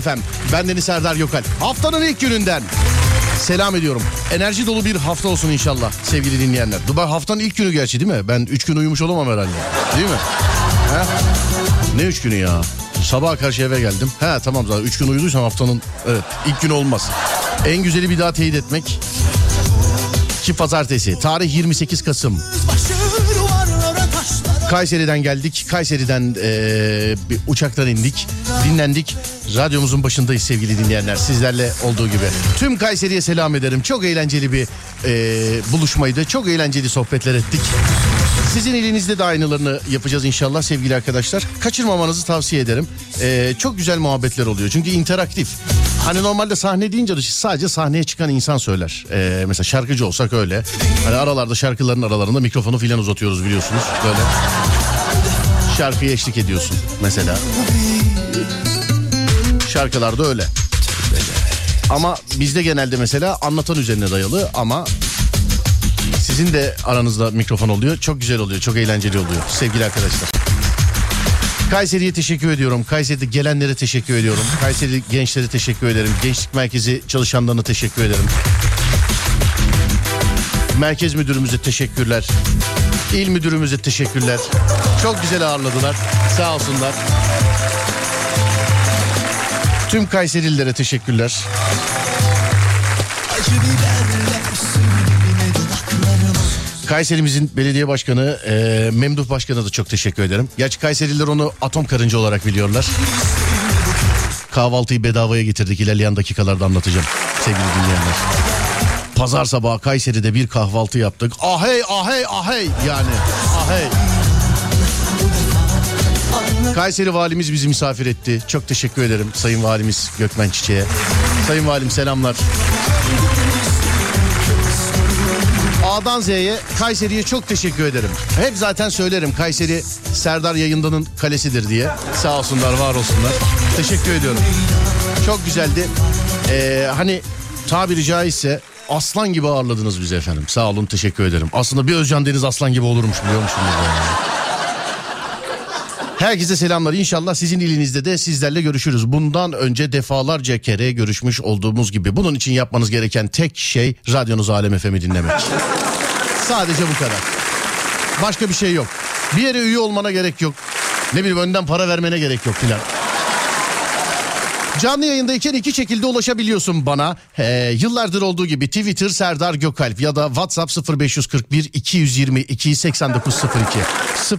Efem. Ben Deniz Serdar Gökal. Haftanın ilk gününden selam ediyorum. Enerji dolu bir hafta olsun inşallah sevgili dinleyenler. Dubai haftanın ilk günü gerçi değil mi? Ben 3 gün uyumuş olamam herhalde. Değil mi? He? Ne 3 günü ya? Sabah karşı eve geldim. He tamam zaten 3 gün uyuduysam haftanın evet ilk gün olmaz. En güzeli bir daha teyit etmek. Ki pazartesi. Tarih 28 Kasım. Kayseri'den geldik. Kayseri'den eee, bir uçaktan indik. Dinlendik. Radyomuzun başındayız sevgili dinleyenler. Sizlerle olduğu gibi. Tüm Kayseri'ye selam ederim. Çok eğlenceli bir eee, buluşmaydı. Çok eğlenceli sohbetler ettik. Sizin elinizde de aynılarını yapacağız inşallah sevgili arkadaşlar. Kaçırmamanızı tavsiye ederim. Eee, çok güzel muhabbetler oluyor. Çünkü interaktif. Hani normalde sahne deyince de sadece sahneye çıkan insan söyler. Eee, mesela şarkıcı olsak öyle. Hani aralarda şarkıların aralarında mikrofonu filan uzatıyoruz biliyorsunuz. Böyle şarkıya eşlik ediyorsun mesela. Şarkılarda öyle. Ama bizde genelde mesela anlatan üzerine dayalı ama sizin de aranızda mikrofon oluyor. Çok güzel oluyor, çok eğlenceli oluyor sevgili arkadaşlar. Kayseri'ye teşekkür ediyorum. Kayseri'de gelenlere teşekkür ediyorum. Kayseri gençlere teşekkür ederim. Gençlik merkezi çalışanlarına teşekkür ederim. Merkez müdürümüze teşekkürler. İl müdürümüze teşekkürler. Çok güzel ağırladılar. Sağ olsunlar. Tüm Kayserililere teşekkürler. Kayserimizin belediye başkanı e, Memduh Başkan'a da çok teşekkür ederim. Gerçi Kayseriler onu atom karınca olarak biliyorlar. Kahvaltıyı bedavaya getirdik ilerleyen dakikalarda anlatacağım sevgili dinleyenler. Pazar sabahı Kayseri'de bir kahvaltı yaptık. Ahey ahey ahey yani ahey. Kayseri valimiz bizi misafir etti. Çok teşekkür ederim Sayın Valimiz Gökmen Çiçek'e. Sayın Valim selamlar. A'dan Z'ye Kayseri'ye çok teşekkür ederim. Hep zaten söylerim Kayseri Serdar Yayından'ın kalesidir diye. Sağ olsunlar var olsunlar. Teşekkür ediyorum. Çok güzeldi. Ee, hani tabiri caizse aslan gibi ağırladınız bizi efendim. Sağ olun teşekkür ederim. Aslında bir Özcan Deniz aslan gibi olurmuş biliyor musunuz? yani? Herkese selamlar. İnşallah sizin ilinizde de sizlerle görüşürüz. Bundan önce defalarca kere görüşmüş olduğumuz gibi. Bunun için yapmanız gereken tek şey radyonuz Alem FM'i dinlemek. Sadece bu kadar. Başka bir şey yok. Bir yere üye olmana gerek yok. Ne bileyim önden para vermene gerek yok filan. Canlı yayındayken iki şekilde ulaşabiliyorsun bana. Ee, yıllardır olduğu gibi Twitter Serdar Gökalp ya da WhatsApp 0541 222 8902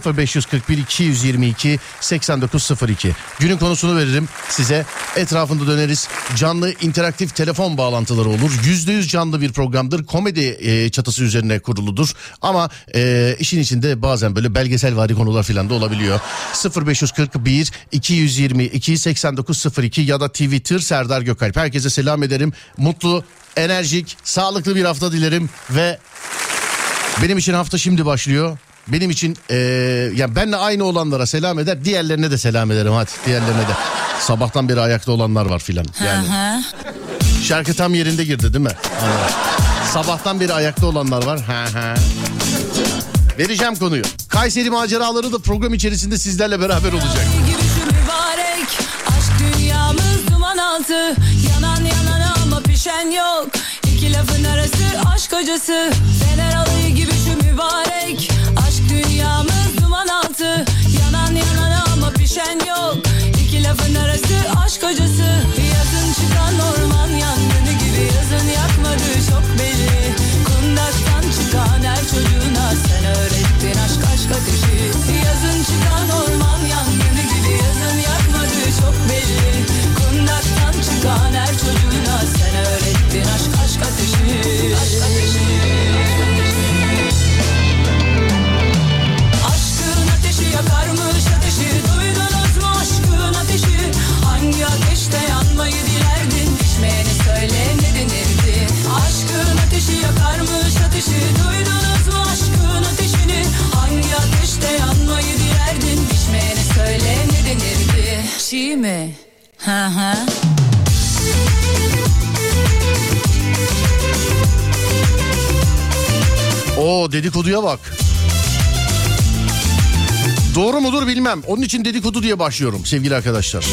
0541 222 8902 Günün konusunu veririm size. Etrafında döneriz. Canlı interaktif telefon bağlantıları olur. %100 canlı bir programdır. Komedi e, çatısı üzerine kuruludur. Ama e, işin içinde bazen böyle belgesel vari konular filan da olabiliyor. 0541 222 8902 ya da Twitter Serdar Gökalp. Herkese selam ederim. Mutlu, enerjik, sağlıklı bir hafta dilerim ve benim için hafta şimdi başlıyor. Benim için eee yani benle aynı olanlara selam eder, diğerlerine de selam ederim hadi diğerlerine de. Sabahtan beri ayakta olanlar var filan. Yani şarkı tam yerinde girdi değil mi? Hani sabahtan beri ayakta olanlar var. Ha ha. Vereceğim konuyu. Kayseri maceraları da program içerisinde sizlerle beraber olacak. Altı. Yanan yanan ama pişen yok. İki lafın arası aşk acısı. Fener alayı gibi şu mübarek. Aşk dünyamız duman altı. Yanan yanan ama pişen yok. İki lafın arası aşk acısı. Yazın çıkan orman yangını gibi Yazın yakmadı çok belli Kundaktan çıkan her çocuğuna Sen öğrettin aşk aşk ateşi. Yazın ateşi Bak. Doğru mudur bilmem. Onun için dedikodu diye başlıyorum sevgili arkadaşlar.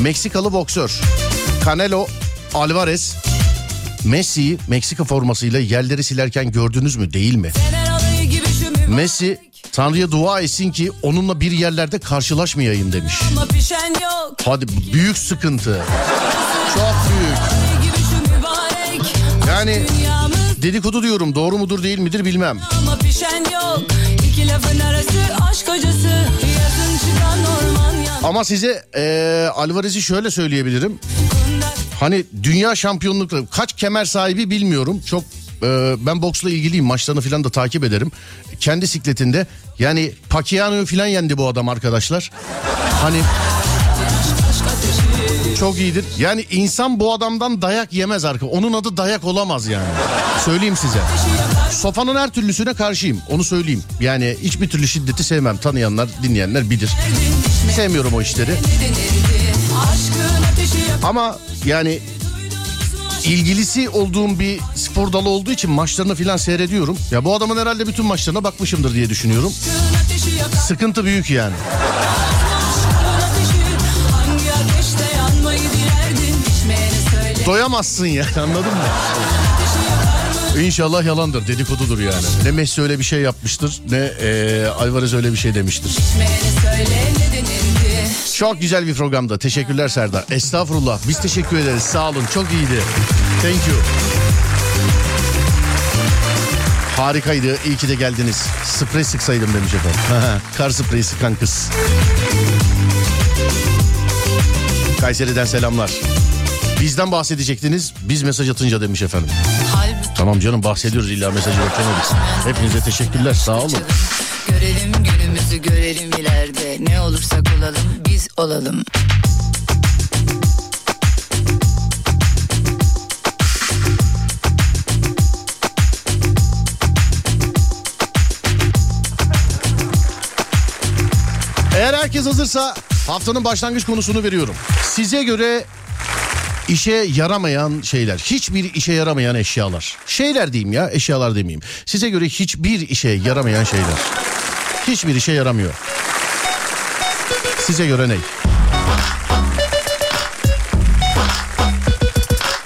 Meksikalı boksör Canelo Alvarez Messi'yi Meksika formasıyla yerleri silerken gördünüz mü değil mi? Messi Tanrı'ya dua etsin ki onunla bir yerlerde karşılaşmayayım demiş. Hadi büyük sıkıntı. Çok büyük. Yani dedikodu diyorum doğru mudur değil midir bilmem. ama pişen yok. İki lafın arası aşk hocası. Yazın çıkan orman yan. Ama size eee Alvarez'i şöyle söyleyebilirim. Hani dünya şampiyonlukları kaç kemer sahibi bilmiyorum. Çok e, ben boksla ilgiliyim. Maçlarını falan da takip ederim. Kendi sikletinde yani Pacquiao'yu falan yendi bu adam arkadaşlar. Hani çok iyidir. Yani insan bu adamdan dayak yemez arka. Onun adı dayak olamaz yani. Söyleyeyim size. Sofanın her türlüsüne karşıyım. Onu söyleyeyim. Yani hiçbir türlü şiddeti sevmem. Tanıyanlar, dinleyenler bilir. Sevmiyorum o işleri. Ama yani ilgilisi olduğum bir spor dalı olduğu için maçlarını falan seyrediyorum. Ya bu adamın herhalde bütün maçlarına bakmışımdır diye düşünüyorum. Sıkıntı büyük yani. Doyamazsın yani anladın mı? İnşallah yalandır dedikodudur yani. Ne Messi öyle bir şey yapmıştır ne eee Alvarez öyle bir şey demiştir. Çok güzel bir programda. Teşekkürler Serdar. Estağfurullah. Biz teşekkür ederiz. Sağ olun. Çok iyiydi. Thank you. Harikaydı. İyi ki de geldiniz. Sprey sıksaydım demiş efendim. Kar spreyi sıkan kız. Kayseri'den selamlar. Bizden bahsedecektiniz. Biz mesaj atınca demiş efendim. Halbuki Tamam canım bahsediyoruz illa mesajı beklemedik. Hepinize teşekkürler. Sağ olun. Görelim günümüzü görelim ileride Ne olursak olalım biz olalım Eğer herkes hazırsa haftanın başlangıç konusunu veriyorum. Size göre işe yaramayan şeyler, hiçbir işe yaramayan eşyalar. Şeyler diyeyim ya, eşyalar demeyeyim. Size göre hiçbir işe yaramayan şeyler. Hiçbir işe yaramıyor. Size göre ne?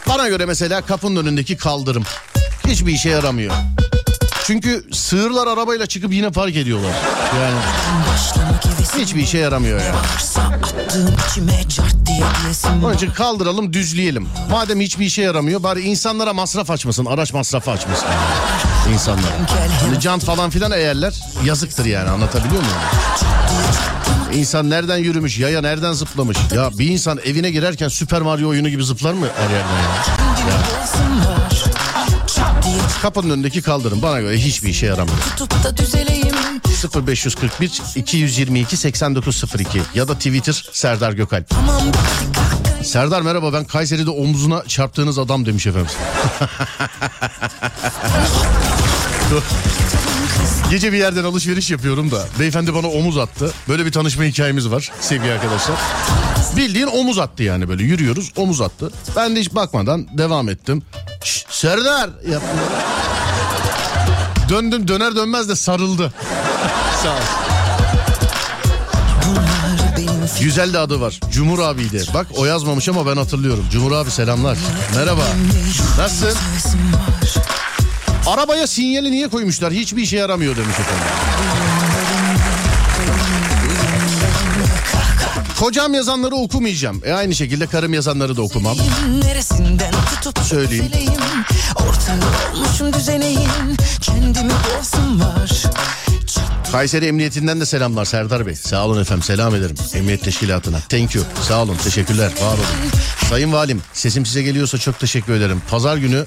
Bana göre mesela kapının önündeki kaldırım. Hiçbir işe yaramıyor. Çünkü sığırlar arabayla çıkıp yine park ediyorlar. Yani hiçbir işe yaramıyor yani. Diye diyesim Onun için kaldıralım düzleyelim. Madem hiçbir işe yaramıyor bari insanlara masraf açmasın. Araç masrafı açmasın. İnsanlara. Hani jant falan filan eğerler yazıktır yani anlatabiliyor muyum? İnsan nereden yürümüş, yaya nereden zıplamış? Ya bir insan evine girerken Süper Mario oyunu gibi zıplar mı her yerden ya? diye Kapının önündeki kaldırım bana göre hiçbir işe yaramıyor. tutup da düzeleyim 0541 222 8902 ya da Twitter Serdar Gökalp. Tamam Serdar merhaba ben Kayseri'de omzuna çarptığınız adam demiş efendim. Gece bir yerden alışveriş yapıyorum da beyefendi bana omuz attı. Böyle bir tanışma hikayemiz var sevgili arkadaşlar. Bildiğin omuz attı yani böyle yürüyoruz omuz attı. Ben de hiç bakmadan devam ettim. Şşş, Serdar yaptım. Döndüm döner dönmez de sarıldı. Sağ ol. Bunlar benim Güzel de adı var. Cumhur abiydi. Bak o yazmamış ama ben hatırlıyorum. Cumhur abi selamlar. Merhaba. Nasılsın? Arabaya sinyali niye koymuşlar? Hiçbir işe yaramıyor demiş efendim. Kocam yazanları okumayacağım. E aynı şekilde karım yazanları da okumam. Söyleyeyim. Ortağı olmuşum düzeneyim Kendimi boğazım var Kayseri Emniyetinden de selamlar Serdar Bey. Sağ olun efendim selam ederim. Emniyet Teşkilatı'na. Thank you. Sağ olun teşekkürler. Var olun. Sayın Valim sesim size geliyorsa çok teşekkür ederim. Pazar günü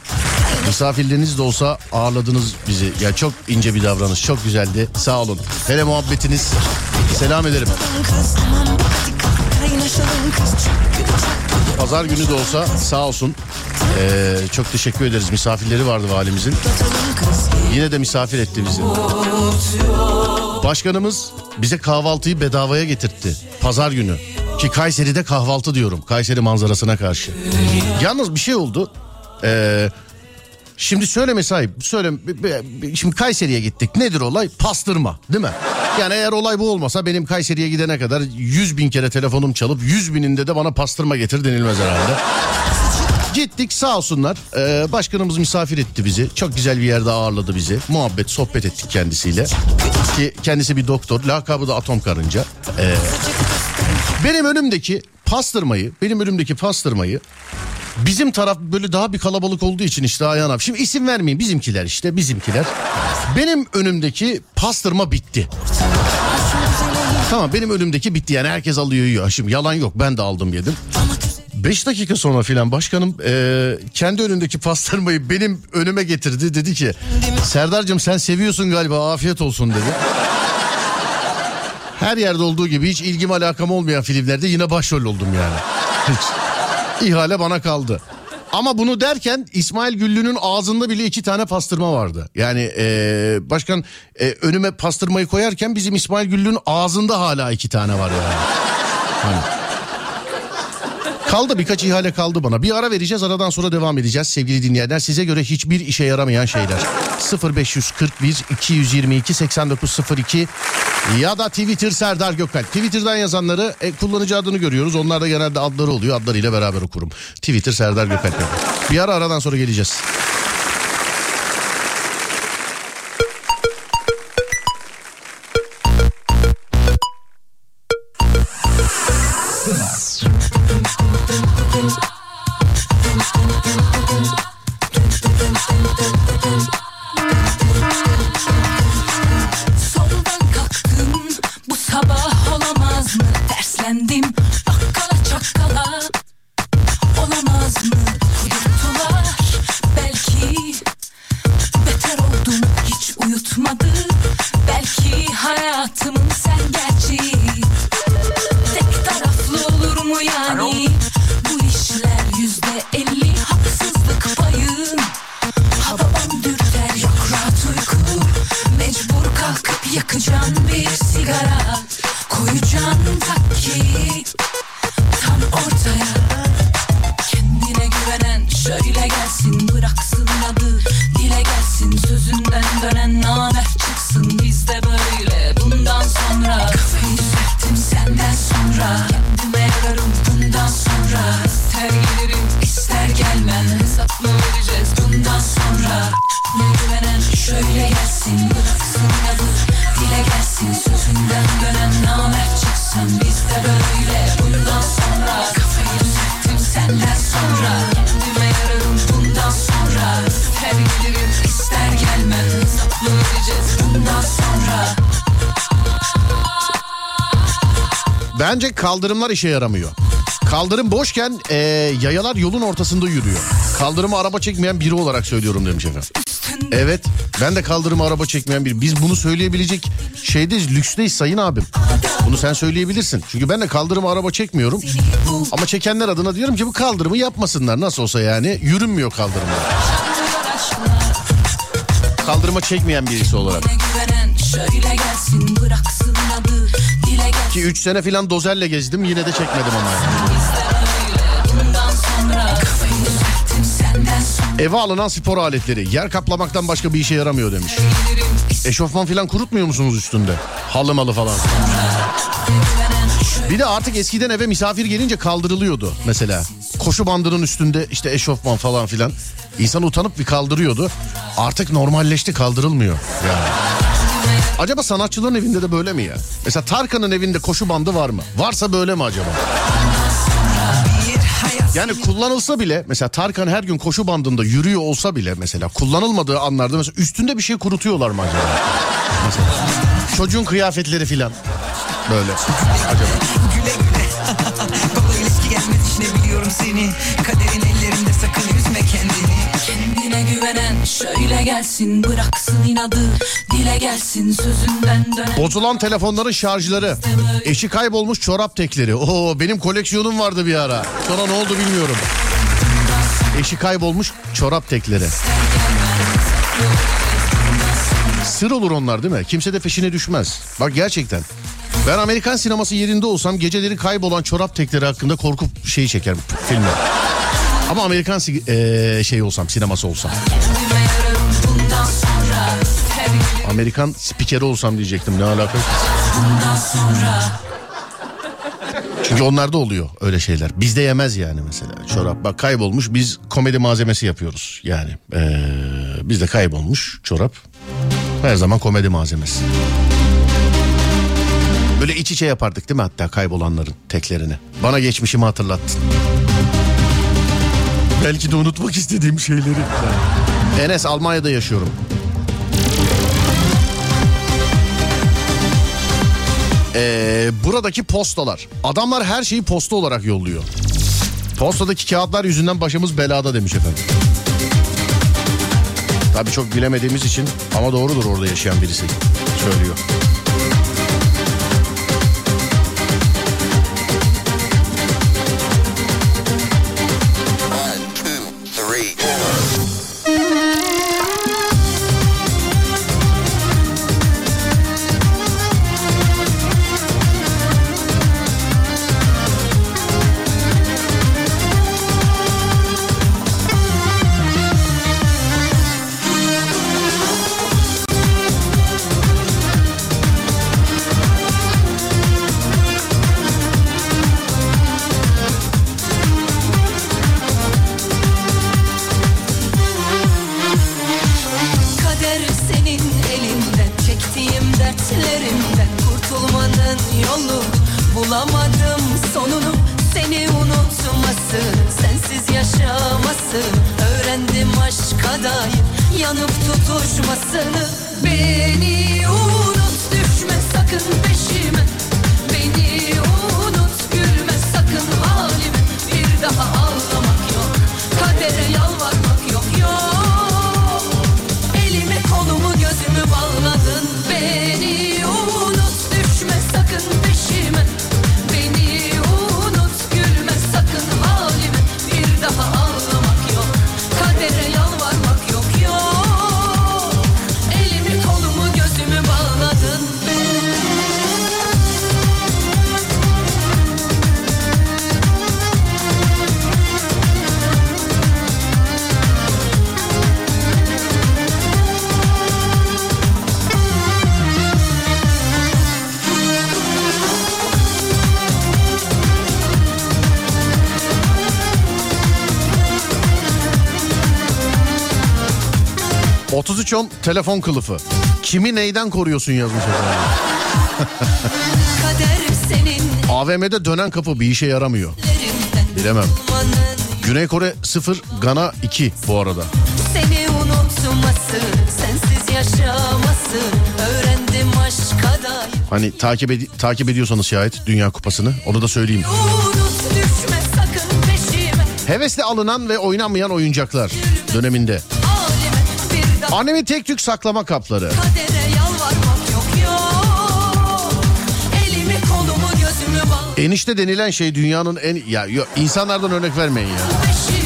misafirleriniz de olsa ağırladınız bizi. Ya çok ince bir davranış. Çok güzeldi. Sağ olun. Hele muhabbetiniz. Selam ederim. kız Pazar günü de olsa sağ olsun. Ee, çok teşekkür ederiz. Misafirleri vardı valimizin. Yine de misafir etti bizi. Başkanımız bize kahvaltıyı bedavaya getirtti. Pazar günü. Ki Kayseri'de kahvaltı diyorum. Kayseri manzarasına karşı. Yalnız bir şey oldu. Ee, şimdi söyleme sahip. Söyle, şimdi Kayseri'ye gittik. Nedir olay? Pastırma değil mi? Yani eğer olay bu olmasa benim Kayseri'ye gidene kadar 100 bin kere telefonum çalıp 100 bininde de bana pastırma getir denilmez herhalde. Gittik sağ olsunlar. Ee, başkanımız misafir etti bizi. Çok güzel bir yerde ağırladı bizi. Muhabbet, sohbet ettik kendisiyle. Ki kendisi bir doktor. Lakabı da atom karınca. Ee, benim önümdeki pastırmayı, benim önümdeki pastırmayı bizim taraf böyle daha bir kalabalık olduğu için işte Ayhan. Şimdi isim vermeyin bizimkiler işte bizimkiler. Benim önümdeki pastırma bitti. Tamam benim önümdeki bitti yani herkes alıyor yiyor. Şimdi yalan yok ben de aldım yedim. 5 dakika sonra filan başkanım e, kendi önündeki pastırmayı benim önüme getirdi. Dedi ki Serdar'cığım sen seviyorsun galiba afiyet olsun dedi. Her yerde olduğu gibi hiç ilgim alakam olmayan filmlerde yine başrol oldum yani. Hiç. İhale bana kaldı. Ama bunu derken İsmail Güllü'nün ağzında bile iki tane pastırma vardı. Yani e, başkan e, önüme pastırmayı koyarken bizim İsmail Güllü'nün ağzında hala iki tane var yani. Hani. Kaldı birkaç ihale kaldı bana. Bir ara vereceğiz aradan sonra devam edeceğiz sevgili dinleyenler. Size göre hiçbir işe yaramayan şeyler. 0541 222 8902 ya da Twitter Serdar Gökalp. Twitter'dan yazanları e, kullanıcı adını görüyoruz. Onlar da genelde adları oluyor. Adlarıyla beraber okurum. Twitter Serdar Gökalp. Bir ara aradan sonra geleceğiz. Kaldırımlar işe yaramıyor. Kaldırım boşken e, yayalar yolun ortasında yürüyor. Kaldırımı araba çekmeyen biri olarak söylüyorum demiş efendim. Evet ben de kaldırımı araba çekmeyen biri. Biz bunu söyleyebilecek şeydeyiz lüksdeyiz sayın abim. Bunu sen söyleyebilirsin. Çünkü ben de kaldırımı araba çekmiyorum. Ama çekenler adına diyorum ki bu kaldırımı yapmasınlar. Nasıl olsa yani yürünmüyor kaldırımda. Kaldırıma çekmeyen birisi olarak. Şöyle gelsin bıraksın 2-3 sene filan dozerle gezdim yine de çekmedim ama. Eve alınan spor aletleri yer kaplamaktan başka bir işe yaramıyor demiş. Eşofman filan kurutmuyor musunuz üstünde? Halı malı falan. Bir de artık eskiden eve misafir gelince kaldırılıyordu mesela. Koşu bandının üstünde işte eşofman falan filan. İnsan utanıp bir kaldırıyordu. Artık normalleşti kaldırılmıyor. Yani. Acaba sanatçıların evinde de böyle mi ya? Mesela Tarkan'ın evinde koşu bandı var mı? Varsa böyle mi acaba? Yani kullanılsa bile mesela Tarkan her gün koşu bandında yürüyor olsa bile mesela kullanılmadığı anlarda mesela üstünde bir şey kurutuyorlar mı acaba? Mesela çocuğun kıyafetleri filan böyle acaba. Güle güle Baba ilişki seni Kaderin şöyle gelsin bıraksın inadı Dile gelsin sözünden dönen Bozulan telefonların şarjları, eşi kaybolmuş çorap tekleri. Oo benim koleksiyonum vardı bir ara. Sonra ne oldu bilmiyorum. Eşi kaybolmuş çorap tekleri. Sır olur onlar değil mi? Kimse de peşine düşmez. Bak gerçekten. Ben Amerikan sineması yerinde olsam geceleri kaybolan çorap tekleri hakkında korku şeyi çekerim filmi. Ama Amerikan eee, şey olsam sineması olsam. Amerikan spikeri olsam diyecektim ne alaka? Çünkü onlarda oluyor öyle şeyler. Bizde yemez yani mesela. Çorap bak kaybolmuş biz komedi malzemesi yapıyoruz. Yani eee bizde kaybolmuş çorap. Her zaman komedi malzemesi. Böyle iç içe yapardık değil mi hatta kaybolanların teklerini. Bana geçmişimi hatırlattın. Belki de unutmak istediğim şeyleri. Enes Almanya'da yaşıyorum. Ee, buradaki postalar. Adamlar her şeyi posta olarak yolluyor. Postadaki kağıtlar yüzünden başımız belada demiş efendim. Tabii çok bilemediğimiz için ama doğrudur orada yaşayan birisi söylüyor. ...3310 telefon kılıfı. Kimi neyden koruyorsun yazmış AVM'de dönen kapı bir işe yaramıyor. Bilemem. Güney Kore 0, Gana 2 bu arada. Seni unutması, sensiz yaşaması Öğrendim aşka dair Hani takip ed- takip ediyorsanız şayet Dünya Kupası'nı onu da söyleyeyim. Unut düşme Hevesle alınan ve oynanmayan oyuncaklar döneminde. Annemin tek tük saklama kapları. yok yok Enişte denilen şey dünyanın en... Ya yo- insanlardan örnek vermeyin ya.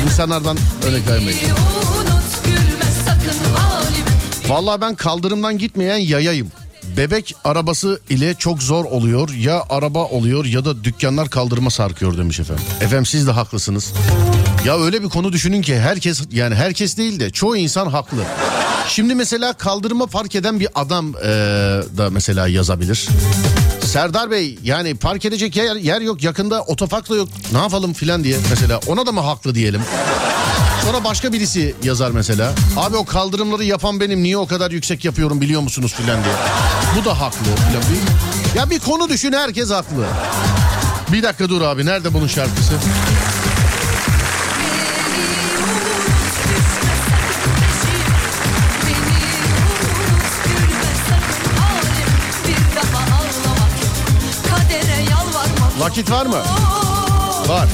İnsanlardan örnek vermeyin. Vallahi ben kaldırımdan gitmeyen yayayım. Bebek arabası ile çok zor oluyor. Ya araba oluyor ya da dükkanlar kaldırıma sarkıyor demiş efendim. Efendim siz de haklısınız. Ya öyle bir konu düşünün ki herkes yani herkes değil de çoğu insan haklı. Şimdi mesela kaldırıma park eden bir adam eee, da mesela yazabilir. Serdar Bey yani park edecek yer, yer yok yakında otopark da yok ne yapalım filan diye mesela ona da mı haklı diyelim. Sonra başka birisi yazar mesela. Abi o kaldırımları yapan benim niye o kadar yüksek yapıyorum biliyor musunuz filan diye. Bu da haklı. filan. Ya bir konu düşün herkes haklı. Bir dakika dur abi nerede bunun şarkısı? Vakit var mı? Var.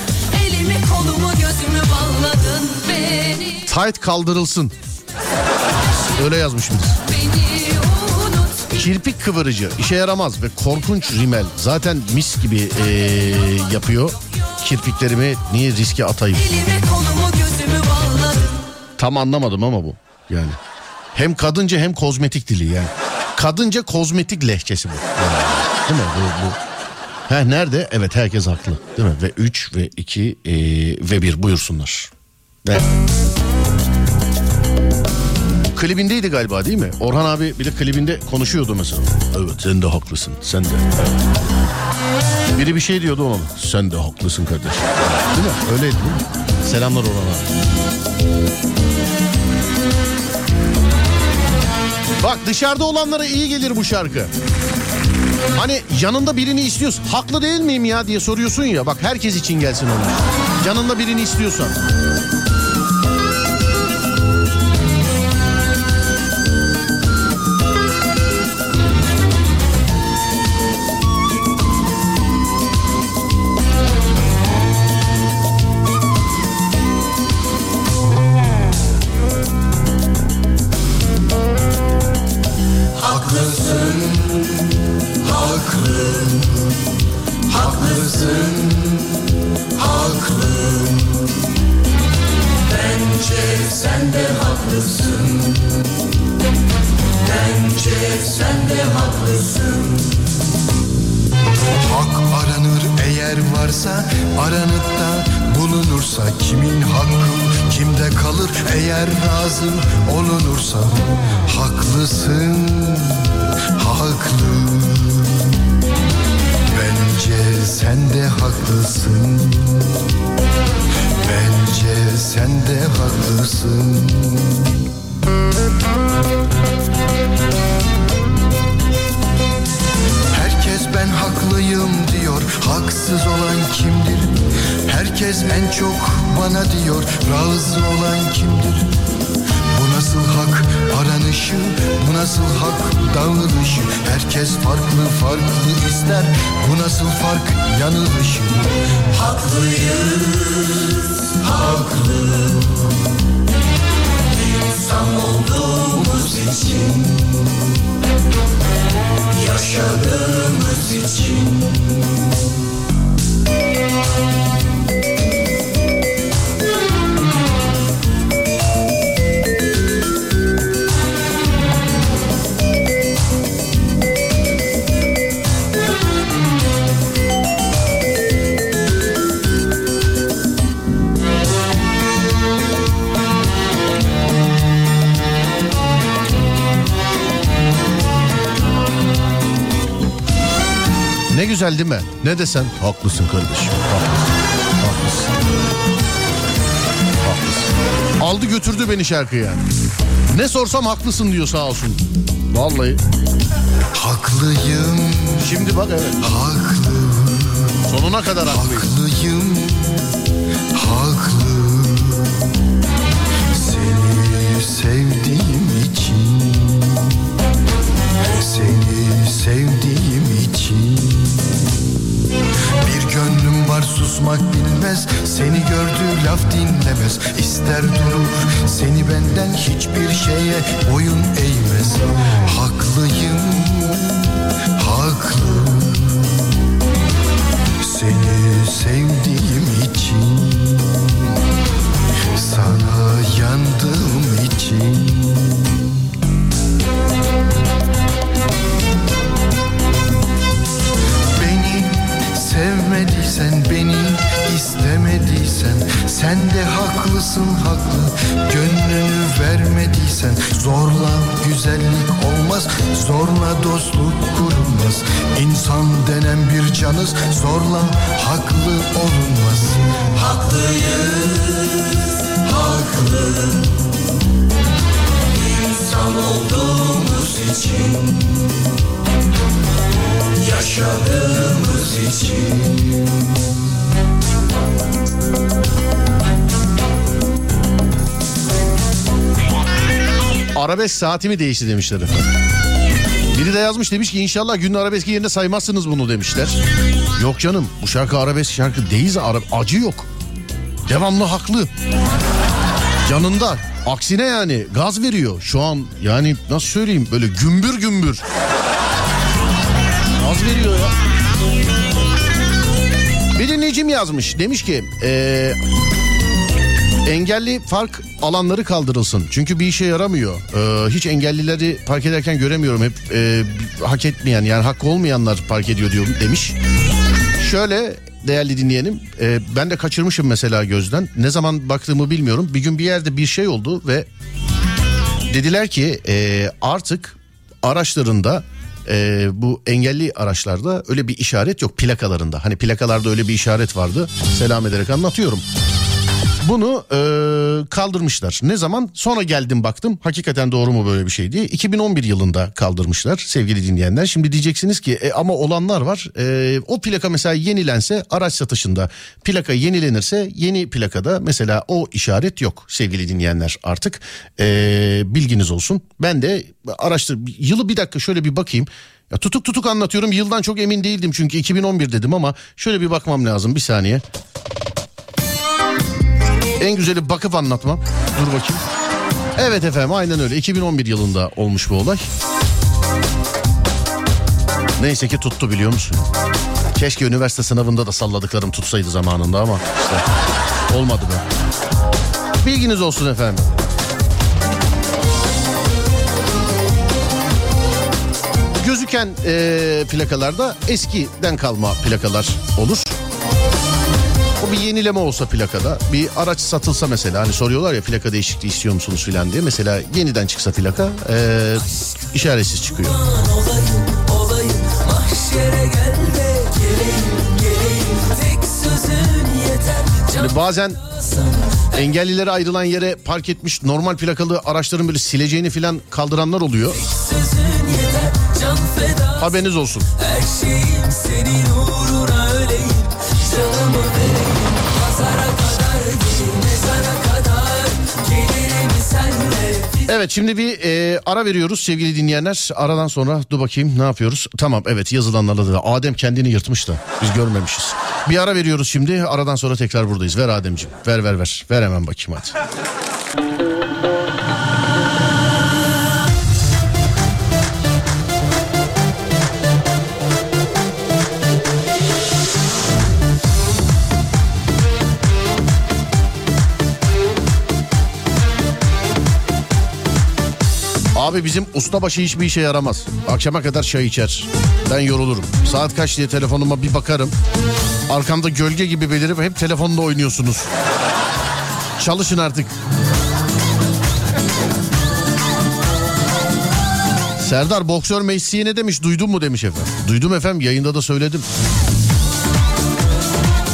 Elimi kolumu gözümü bağladın beni Tight kaldırılsın. Öyle yazmış birisi. Kirpik kıvırıcı işe yaramaz ve korkunç rimel. Zaten mis gibi eee, yapıyor. Kirpiklerimi niye riske atayım? Tam anlamadım ama bu yani. Hem kadınca hem kozmetik dili yani. Kadınca kozmetik lehçesi bu. Yani, değil mi? Bu, bu. Ha, nerede? Evet herkes haklı. Değil mi? Ve 3 ve 2 e, ve 1 buyursunlar. Ve... Klibindeydi galiba değil mi? Orhan abi bir de klibinde konuşuyordu mesela. Evet sen de haklısın sen de. Biri bir şey diyordu ona. Sen de haklısın kardeşim. Değil mi? Öyleydi değil mi? Selamlar Orhan abi. Bak dışarıda olanlara iyi gelir bu şarkı. Hani yanında birini istiyorsun. Haklı değil miyim ya diye soruyorsun ya. Bak herkes için gelsin onlar. Yanında birini istiyorsan. Bence sen de haklısın. Hak aranır eğer varsa aranıp da bulunursa kimin hakkı kimde kalır eğer razı olunursa. Haklısın haklı. Bence sen de haklısın. Bence sen de haklısın ben haklıyım diyor. Haksız olan kimdir? Herkes en çok bana diyor. Razı olan kimdir? Bu nasıl hak aranışı? Bu nasıl hak dağılışı? Herkes farklı farklı ister. Bu nasıl fark yanılışı? Haklıyız Haklı. İnsan olduğumuz için yaşadığımız için güzel değil mi? Ne desen haklısın kardeşim. Haklısın. Haklısın. Haklısın. Aldı götürdü beni şarkıya. Ne sorsam haklısın diyor sağ olsun. Vallahi. Haklıyım, Şimdi bak evet. haklı, Sonuna kadar haklıyım. haklıyım, haklı. Seni sevdiğim için, seni sevdiğim susmak bilmez Seni gördü laf dinlemez. İster durur seni benden hiçbir şeye boyun eğmez. Haklıyım haklı. Seni sevdiğim için Sana yandığım için Sen de haklısın haklı. Gönlünü vermediysen Zorla güzellik olmaz. Zorla dostluk kurulmaz. İnsan denen bir canız Zorla haklı olunmaz. Haklıyız Haklı. İnsan olduğumuz için yaşadığımız için Arabesk saatimi değişti demişler efendim. Biri de yazmış demiş ki inşallah günün arabeski yerine saymazsınız bunu demişler. Yok canım bu şarkı arabesk şarkı değil ara acı yok. Devamlı haklı. Yanında aksine yani gaz veriyor. Şu an yani nasıl söyleyeyim böyle gümbür gümbür. Gaz veriyor ya. Bir dinleyicim yazmış demiş ki eee Engelli fark alanları kaldırılsın. Çünkü bir işe yaramıyor. Ee, hiç engellileri park ederken göremiyorum. Hep e, hak etmeyen yani hakkı olmayanlar park ediyor diyor demiş. Şöyle değerli dinleyenim e, ben de kaçırmışım mesela gözden. Ne zaman baktığımı bilmiyorum. Bir gün bir yerde bir şey oldu ve dediler ki e, artık araçlarında e, bu engelli araçlarda öyle bir işaret yok plakalarında. Hani plakalarda öyle bir işaret vardı. Selam ederek anlatıyorum. Bunu e, kaldırmışlar. Ne zaman? Sonra geldim baktım. Hakikaten doğru mu böyle bir şey diye. 2011 yılında kaldırmışlar sevgili dinleyenler. Şimdi diyeceksiniz ki e, ama olanlar var. E, o plaka mesela yenilense araç satışında plaka yenilenirse yeni plakada mesela o işaret yok sevgili dinleyenler artık. E, bilginiz olsun. Ben de araçtır yılı bir dakika şöyle bir bakayım. Ya tutuk tutuk anlatıyorum. Yıldan çok emin değildim çünkü 2011 dedim ama şöyle bir bakmam lazım bir saniye. En güzeli bakıp anlatmam. Dur bakayım. Evet efendim aynen öyle. 2011 yılında olmuş bu olay. Neyse ki tuttu biliyor musun? Keşke üniversite sınavında da salladıklarım tutsaydı zamanında ama işte olmadı be. Bilginiz olsun efendim. Gözüken e, plakalarda eskiden kalma plakalar olur. O bir yenileme olsa plakada bir araç satılsa mesela hani soruyorlar ya plaka değişikliği istiyor musunuz filan diye. Mesela yeniden çıksa plaka e, işaretsiz çıkıyor. Hani bazen engellilere ayrılan yere park etmiş normal plakalı araçların böyle sileceğini filan kaldıranlar oluyor. Haberiniz olsun. Her şeyim Evet şimdi bir e, ara veriyoruz sevgili dinleyenler. Aradan sonra dur bakayım ne yapıyoruz? Tamam evet yazılanlarla da Adem kendini yırtmış da biz görmemişiz. Bir ara veriyoruz şimdi aradan sonra tekrar buradayız. Ver Ademciğim ver ver ver ver hemen bakayım hadi. Abi bizim ustabaşı hiçbir işe yaramaz. Akşama kadar çay içer. Ben yorulurum. Saat kaç diye telefonuma bir bakarım. Arkamda gölge gibi belirip hep telefonla oynuyorsunuz. Çalışın artık. Serdar boksör Messi'ye ne demiş duydun mu demiş efendim. Duydum efendim yayında da söyledim.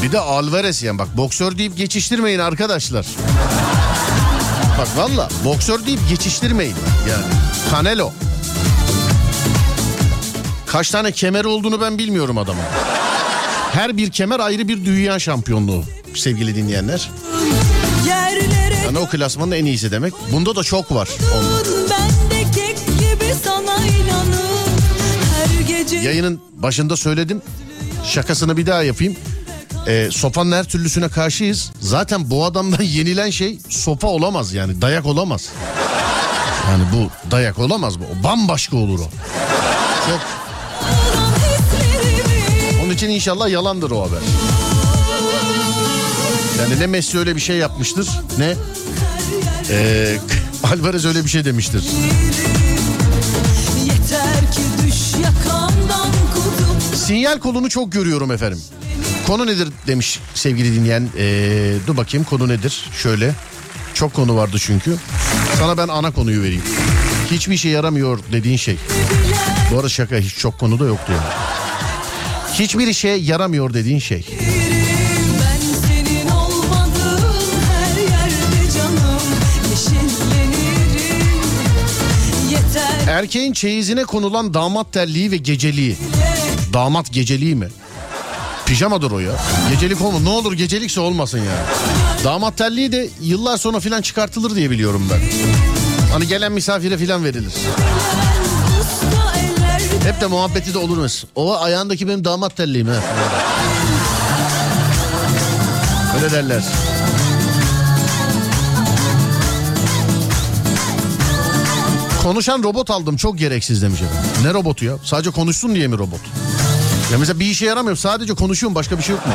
Bir de Alvarez yani bak boksör deyip geçiştirmeyin arkadaşlar. Bak valla boksör deyip geçiştirmeyin yani. Canelo. Kaç tane kemer olduğunu ben bilmiyorum adamın. Her bir kemer ayrı bir dünya şampiyonluğu sevgili dinleyenler. Yani o klasmanın en iyisi demek. Bunda da çok var. Yayının başında söyledim. Şakasını bir daha yapayım. Ee, sopanın her türlüsüne karşıyız. Zaten bu adamdan yenilen şey sopa olamaz yani dayak olamaz. Yani bu dayak olamaz bu. O bambaşka olur o. Çok. Onun için inşallah yalandır o haber. Yani ne Messi öyle bir şey yapmıştır ne ee, Alvarez öyle bir şey demiştir. Sinyal kolunu çok görüyorum efendim. Konu nedir demiş sevgili dinleyen. Ee, dur bakayım konu nedir? Şöyle. Çok konu vardı çünkü. Sana ben ana konuyu vereyim. Hiçbir işe yaramıyor dediğin şey. Bu arada şaka hiç çok konu da yoktu yani. Hiçbir işe yaramıyor dediğin şey. Erkeğin çeyizine konulan damat terliği ve geceliği. Damat geceliği mi? Pijamadır o ya. Gecelik olma. Ne olur gecelikse olmasın ya. Damat terliği de yıllar sonra filan çıkartılır diye biliyorum ben. Hani gelen misafire filan verilir. Hep de muhabbeti de olur. O ayağındaki benim damat terliğim ha. Öyle derler. Konuşan robot aldım çok gereksiz demiş efendim. Ne robotu ya? Sadece konuşsun diye mi robot? Ya mesela bir işe yaramıyor sadece konuşuyorum başka bir şey yok mu?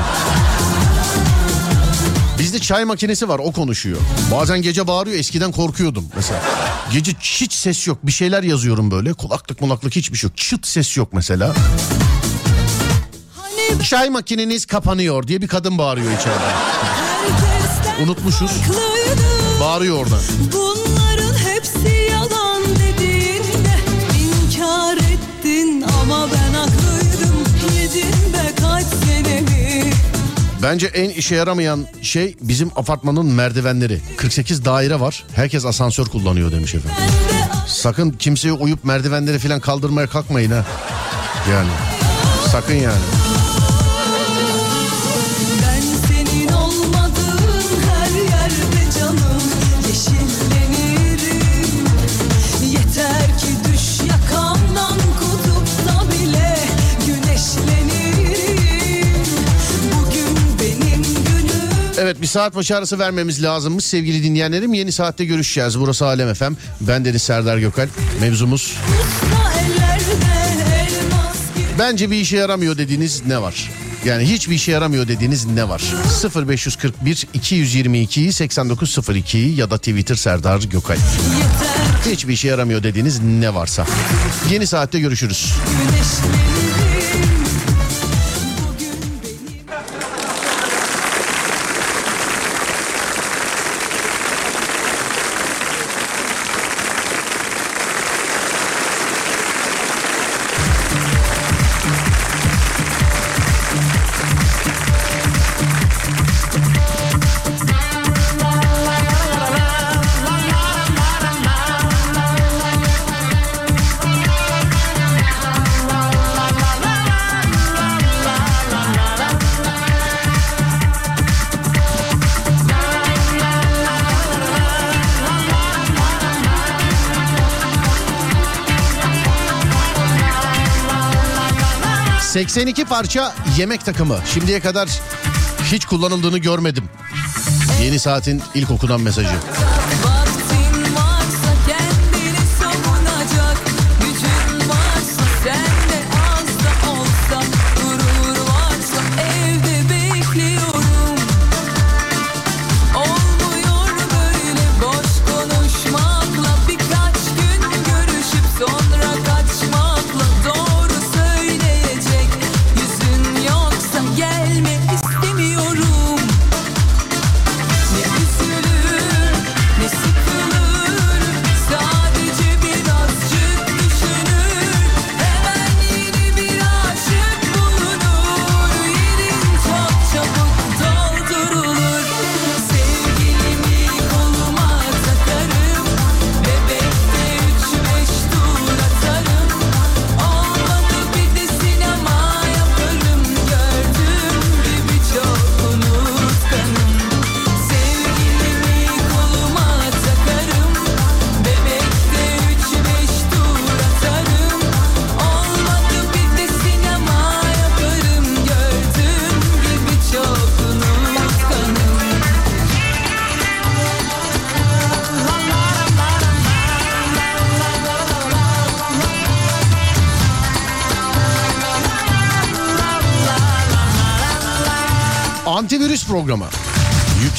Bizde çay makinesi var o konuşuyor. Bazen gece bağırıyor eskiden korkuyordum mesela. Gece hiç ses yok bir şeyler yazıyorum böyle kulaklık mulaklık hiçbir şey yok. Çıt ses yok mesela. Hani Çay makineniz kapanıyor diye bir kadın bağırıyor içeride. Unutmuşuz. Bağırıyor oradan. Bunların Bence en işe yaramayan şey bizim apartmanın merdivenleri. 48 daire var. Herkes asansör kullanıyor demiş efendim. Sakın kimseye uyup merdivenleri falan kaldırmaya kalkmayın ha. Yani sakın yani. Evet bir saat başı arası vermemiz lazımmış sevgili dinleyenlerim. Yeni saatte görüşeceğiz. Burası Alem FM. Ben Deniz Serdar Gökal. Mevzumuz bence bir işe yaramıyor dediğiniz ne var? Yani hiçbir işe yaramıyor dediğiniz ne var? 0541 222 8902 ya da Twitter Serdar Gökal. yeter Hiçbir işe yaramıyor dediğiniz ne varsa. Yeni saatte görüşürüz. güneşlenirim 82 parça yemek takımı. Şimdiye kadar hiç kullanıldığını görmedim. Yeni saatin ilk okunan mesajı.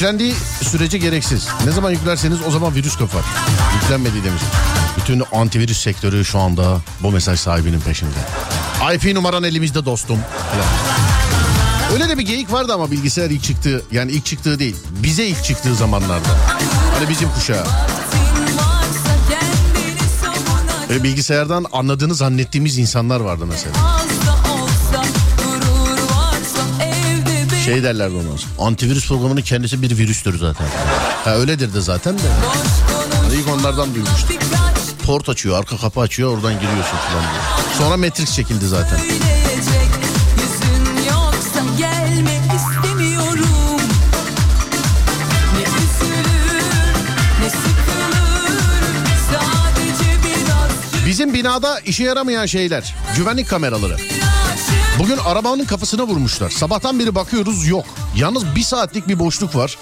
Yüklendiği sürece gereksiz. Ne zaman yüklerseniz o zaman virüs kapar. Yüklenmediği demiş. Bütün antivirüs sektörü şu anda bu mesaj sahibinin peşinde. IP numaran elimizde dostum. Öyle de bir geyik vardı ama bilgisayar ilk çıktığı yani ilk çıktığı değil. Bize ilk çıktığı zamanlarda. Hani bizim kuşağı. Ve bilgisayardan anladığını zannettiğimiz insanlar vardı mesela. Şey derlerdi ona. Antivirüs programının kendisi bir virüstür zaten. Ha öyledir de zaten de. Hani ilk onlardan duymuştum. Port açıyor, arka kapı açıyor, oradan giriyorsun falan diye. Sonra Matrix çekildi zaten. Bizim binada işe yaramayan şeyler. Güvenlik kameraları. Bugün arabanın kapısına vurmuşlar. Sabahtan beri bakıyoruz yok. Yalnız bir saatlik bir boşluk var.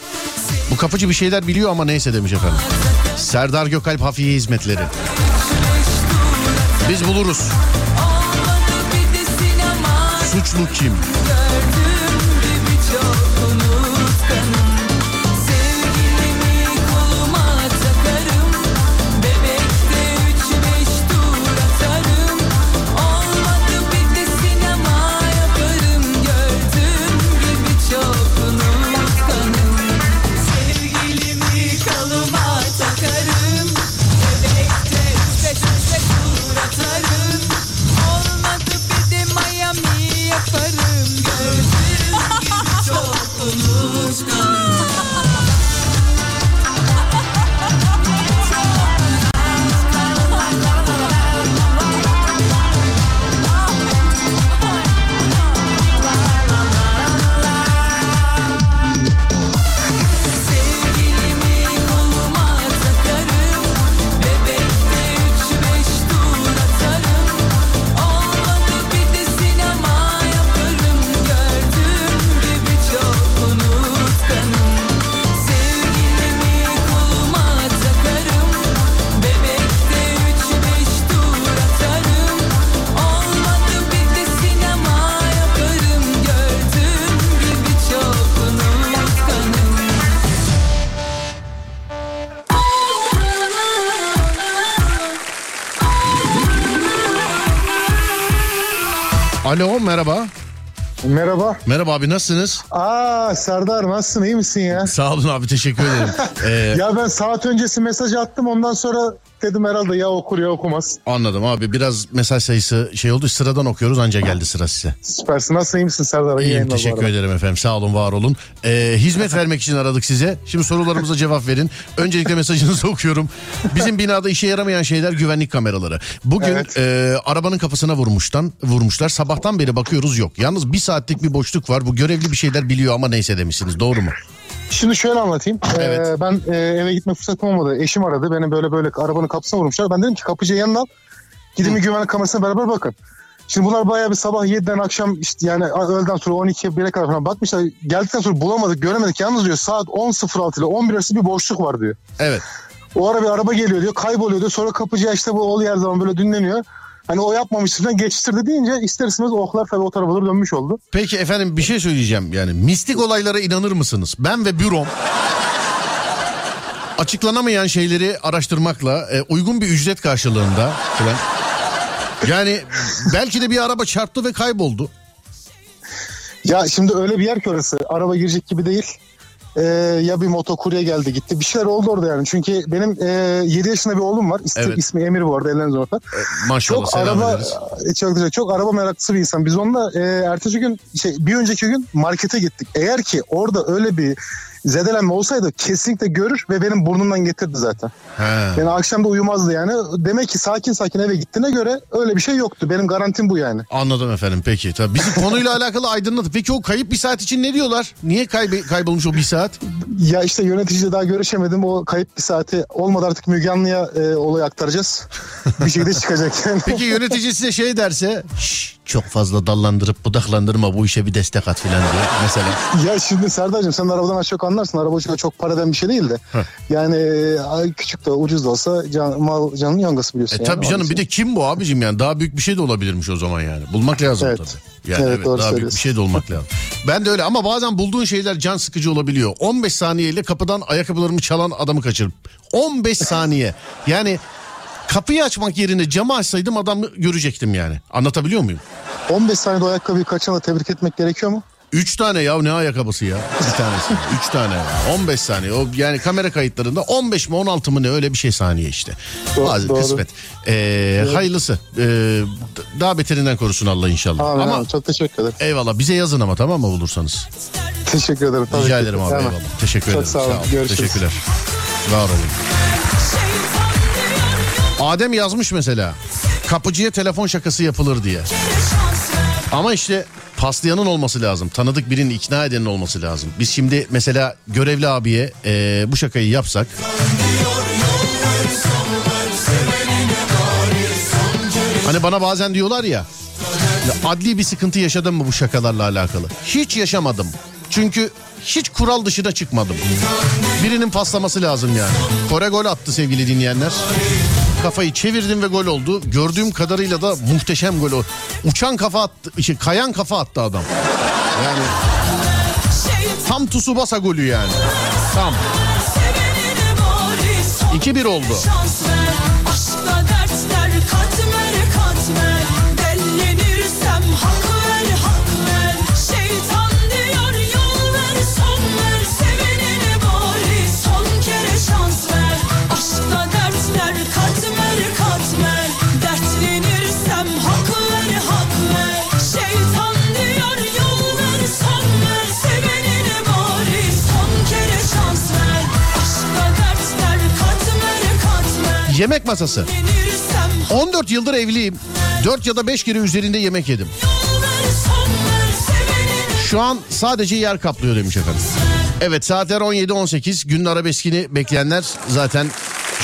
Bu kapıcı bir şeyler biliyor ama neyse demiş efendim. Serdar Gökalp Hafiye Hizmetleri. Biz buluruz. De sinema Suçlu kim? Alo merhaba. Merhaba. Merhaba abi nasılsınız? Aa Serdar nasılsın iyi misin ya? Sağ olun abi teşekkür ederim. Ee, Ya ben saat öncesi mesaj attım ondan sonra dedim herhalde ya okur ya okumaz. anladım abi biraz mesaj sayısı şey oldu sıradan okuyoruz anca geldi sıra size. Süpersin nasılsın iyi misin Serdar? İyi İyiyim yayınlar teşekkür ederim efendim sağ olun var olun. Ee, hizmet vermek için aradık size. Şimdi sorularımıza cevap verin. Öncelikle mesajınızı okuyorum. Bizim binada işe yaramayan şeyler güvenlik kameraları. Bugün Evet. e, arabanın kapısına vurmuştan vurmuşlar. Sabahtan beri bakıyoruz yok. Yalnız bir saatlik bir boşluk var. Bu görevli bir şeyler biliyor ama neyse demişsiniz. Doğru mu? Şimdi şöyle anlatayım. Ee, Evet. ben e, eve gitme fırsatım olmadı. Eşim aradı beni böyle böyle arabanın kapısına vurmuşlar. Ben dedim ki kapıcıya yanına al. Gidin bir güvenlik kamerasına beraber bakın. Şimdi bunlar bayağı bir sabah 7'den akşam işte yani öğleden sonra 12'ye 1'e kadar falan bakmışlar. Geldikten sonra bulamadık göremedik. Yalnız diyor saat 10.06 ile 11 arası bir boşluk var diyor. Evet. O ara bir araba geliyor diyor kayboluyor diyor. Sonra kapıcıya işte bu ol yer zaman böyle dinleniyor. Hani o yapmamıştı falan geçiştirdi deyince ister istemez oklar tabii o tarafa doğru dönmüş oldu. Peki efendim bir şey söyleyeceğim. Yani mistik olaylara inanır mısınız? Ben ve bürom açıklanamayan şeyleri araştırmakla e, uygun bir ücret karşılığında falan. Yani belki de bir araba çarptı ve kayboldu. Ya şimdi öyle bir yer ki orası. Araba girecek gibi değil. Ee, ya bir motokurye geldi gitti. Bir şeyler oldu orada yani. Çünkü benim e, 7 yaşında bir oğlum var. İsmi, Evet. ismi Emir bu arada ellerinize orta. Maşallah Çok araba ederiz. e, çok. Çok araba meraklısı bir insan. Biz onunla e, ertesi gün şey bir önceki gün markete gittik. Eğer ki orada öyle bir zedelenme olsaydı kesinlikle görür ve benim burnumdan getirdi zaten. He. Yani akşam da uyumazdı yani. Demek ki sakin sakin eve gittiğine göre öyle bir şey yoktu. Benim garantim bu yani. Anladım efendim peki. Tabii bizim konuyla alakalı aydınlatın. Peki o kayıp bir saat için ne diyorlar? Niye kaybe- kaybolmuş o bir saat? Ya işte yöneticiyle daha görüşemedim. O kayıp bir saati olmadı artık Müge Anlı'ya e, olayı aktaracağız. bir şekilde çıkacak yani. Peki yönetici size şey derse "Şş, çok fazla dallandırıp budaklandırma bu işe bir destek at filan diye mesela. ya şimdi Serdar'cığım sen arabadan az çok anlarsın. Araba çok, çok para eden bir şey değil de. Yani e, küçük de ucuz da olsa can, mal, canın yongası biliyorsun. E yani. tabii canım Onun bir de kim bu abicim yani daha büyük bir şey de olabilirmiş o zaman yani. Bulmak lazım Evet. tabii. Yani Evet, evet, doğru daha büyük bir şey de olmak lazım. Ben de öyle ama bazen bulduğun şeyler can sıkıcı olabiliyor. 15 saniyeyle kapıdan ayakkabılarımı çalan adamı kaçırıp 15 saniye. Yani kapıyı açmak yerine camı açsaydım adamı görecektim yani. Anlatabiliyor muyum? 15 saniyede o ayakkabıyı kaçana tebrik etmek gerekiyor mu? 3 tane ya ne ayakkabısı ya? Bir tanesi. 3 tane ya. 15 saniye. O yani kamera kayıtlarında 15 mi 16 mı ne öyle bir şey saniye işte. Do- Bazı doğru. kısmet. Ee, hayırlısı. Ee, daha beterinden korusun Allah inşallah. Amin, ama amin. Çok teşekkür ederim. eyvallah bize yazın ama tamam mı bulursanız. Teşekkür ederim. Tabii Rica ederim abi Hemen. eyvallah. Teşekkür Çok ederim. sağ olun. Görüşürüz. Teşekkürler. Var olun. Adem yazmış mesela. Kapıcıya telefon şakası yapılır diye. Ama işte paslayanın olması lazım. Tanıdık birinin ikna edenin olması lazım. Biz şimdi mesela görevli abiye e, bu şakayı yapsak. Hani bana bazen diyorlar ya. Adli bir sıkıntı yaşadın mı bu şakalarla alakalı? Hiç yaşamadım. Çünkü hiç kural dışına çıkmadım. Birinin paslaması lazım yani. Kore gol attı sevgili dinleyenler. Kafayı çevirdim ve gol oldu. Gördüğüm kadarıyla da muhteşem gol o. Uçan kafa attı, şey, kayan kafa attı adam. Yani tam Tsubasa golü yani. Tam. 2-1 oldu. Yemek masası. Denirsem 14 yıldır evliyim. 4 ya da 5 kere üzerinde yemek yedim. Şu an sadece yer kaplıyor demiş efendim. Evet saatler 17-18 günün arabeskini bekleyenler zaten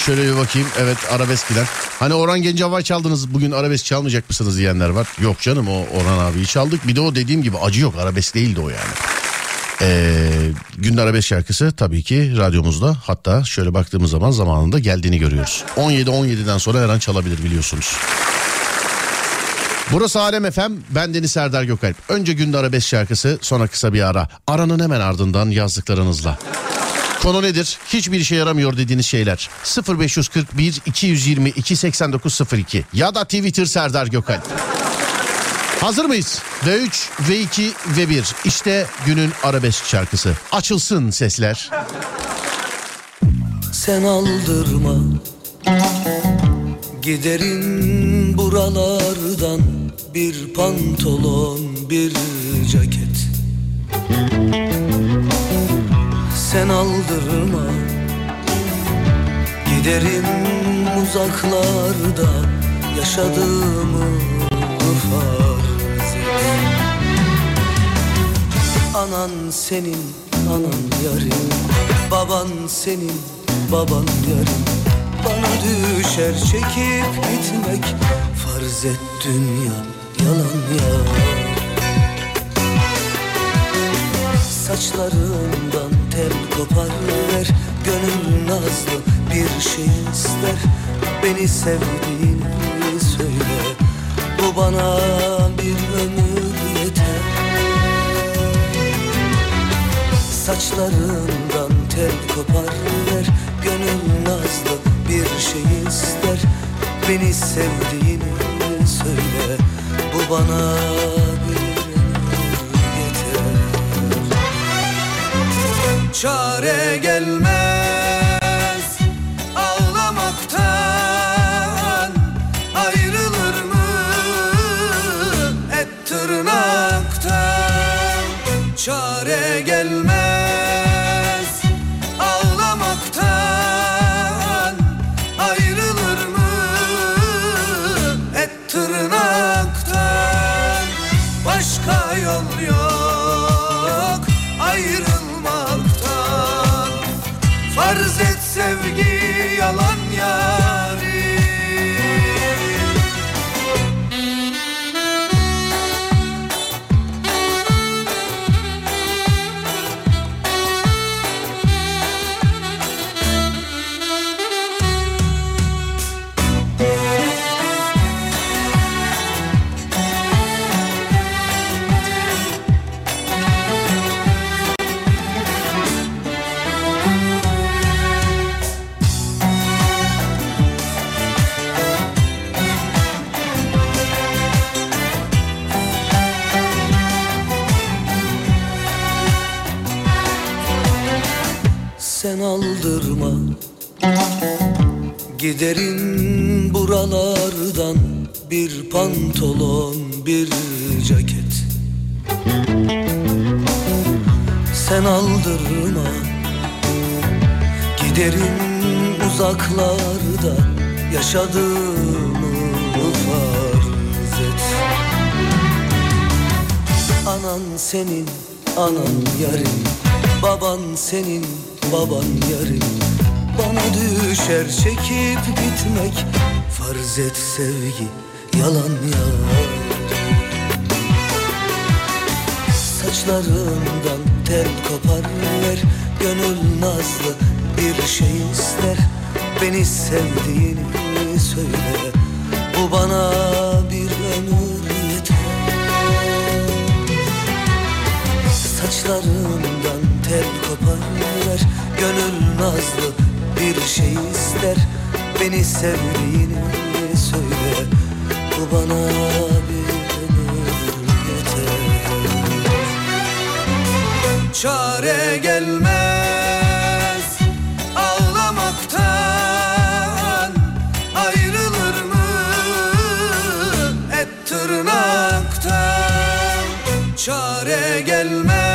şöyle bir bakayım. Evet arabesk bilen. Hani Orhan Gencebay çaldınız bugün arabesk çalmayacak mısınız diyenler var. Yok canım o Orhan abiyi çaldık. Bir de o dediğim gibi acı yok arabesk değildi o yani. Ee, günün arabesk şarkısı tabii ki radyomuzda hatta şöyle baktığımız zaman zamanında geldiğini görüyoruz. 17-17'den sonra her an çalabilir biliyorsunuz. Burası Alem FM. Ben Deniz Serdar Gökalp. Önce günde arabesk şarkısı sonra kısa bir ara. Aranın hemen ardından yazdıklarınızla. Konu nedir? Hiçbir işe yaramıyor dediğiniz şeyler. 0541 222 8902 ya da Twitter Serdar Gökalp. Hazır mıyız? Ve 3 ve 2 ve 1. İşte günün arabesk şarkısı. Açılsın sesler. Sen aldırma Giderin buralardan bir pantolon bir ceket Sen aldırma Giderim uzaklarda yaşadığımı farz et Anan senin anan yarın. Baban senin baban yarın. Bana düşer çekip gitmek Farz et dünya yalan ya Saçlarından tel kopar ver Gönül nazlı bir şey ister. Beni sevdiğini söyle Bu bana bir ömür Saçlarından tel kopar ver Gönül nazlı bir şey ister. Beni sevdiğini söyle Bu bana bir yeter. Çare gelmez ağlamaktan Ayrılır mı et tırnaktan? Çare Giderin buralardan. Bir pantolon bir ceket. Sen aldırma. Giderin uzaklarda. Yaşadığımı farz et Anan senin anan yarın. Baban senin baban yarın Düşer çekip gitmek. Farz et sevgi yalan yar Saçlarından tel kopar ver Gönül nazlı bir şey ister. Beni sevdiğini söyle Bu bana bir ömür yeter. Saçlarından tel kopar ver Gönül nazlı bir şey ister. Beni sevdiğini söyle. Bu bana bir ömür yeter. Çare gelmez ağlamaktan. Ayrılır mı et tırnaktan? Çare gelmez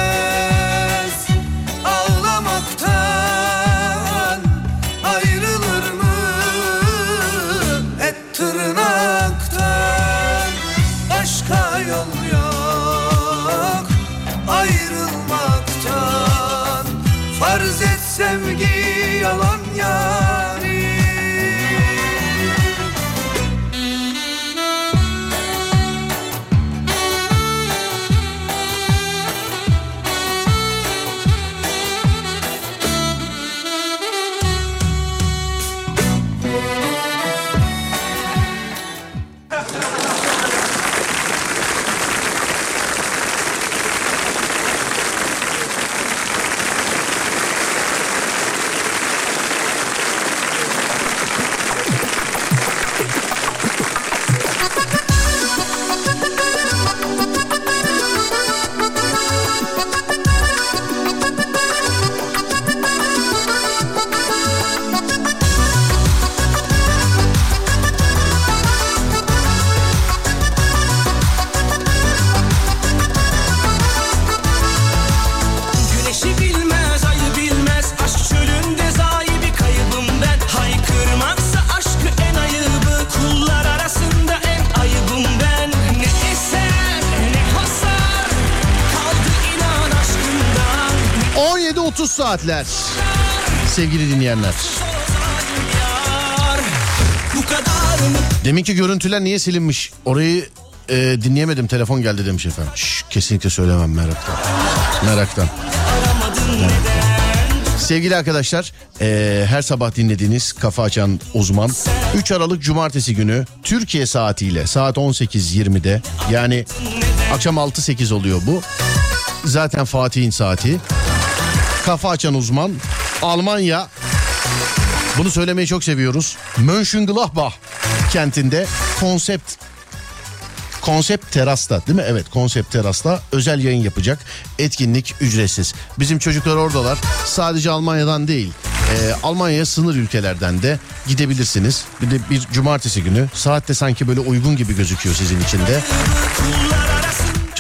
saatler. Sevgili dinleyenler. Deminki görüntüler niye silinmiş? Orayı e, dinleyemedim telefon geldi demiş efendim. Şş, kesinlikle söylemem meraktan. Meraktan. Sevgili arkadaşlar e, her sabah dinlediğiniz Kafa Açan Uzman 3 Aralık Cumartesi günü Türkiye saatiyle saat 18.20'de yani akşam 6-8 oluyor bu. Zaten Fatih'in saati. Kafa Açan Uzman Almanya bunu söylemeyi çok seviyoruz. Mönchengladbach kentinde konsept Konsept Teras'ta değil mi? Evet Konsept Teras'ta özel yayın yapacak. Etkinlik ücretsiz. Bizim çocuklar oradalar. Sadece Almanya'dan değil. e, Almanya'ya sınır ülkelerden de gidebilirsiniz. Bir de bir cumartesi günü. Saatte sanki böyle uygun gibi gözüküyor sizin için de.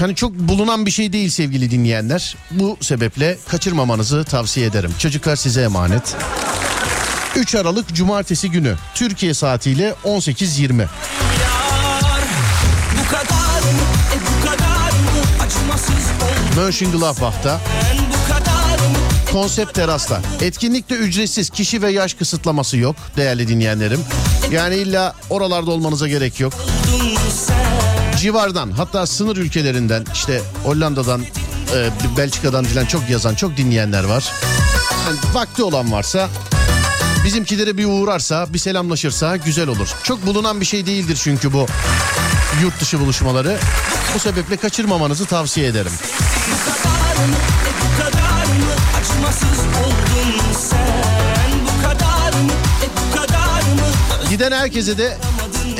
Hani çok bulunan bir şey değil sevgili dinleyenler. Bu sebeple kaçırmamanızı tavsiye ederim. Çocuklar size emanet. 3 Aralık Cumartesi günü Türkiye saatiyle 18.20. Bu kadar mı? E bu kadar mı? Acımasız oldu Mönchengladbach'ta kadar mı? konsept terasta. Etkinlikte ücretsiz kişi ve yaş kısıtlaması yok değerli dinleyenlerim. Yani illa oralarda olmanıza gerek yok. Civardan hatta sınır ülkelerinden işte Hollanda'dan e, Belçika'dan filan çok yazan çok dinleyenler var. Yani vakti olan varsa bizimkilere bir uğrarsa bir selamlaşırsa güzel olur. Çok bulunan bir şey değildir çünkü bu yurt dışı buluşmaları. Bu sebeple kaçırmamanızı tavsiye ederim. Giden herkese de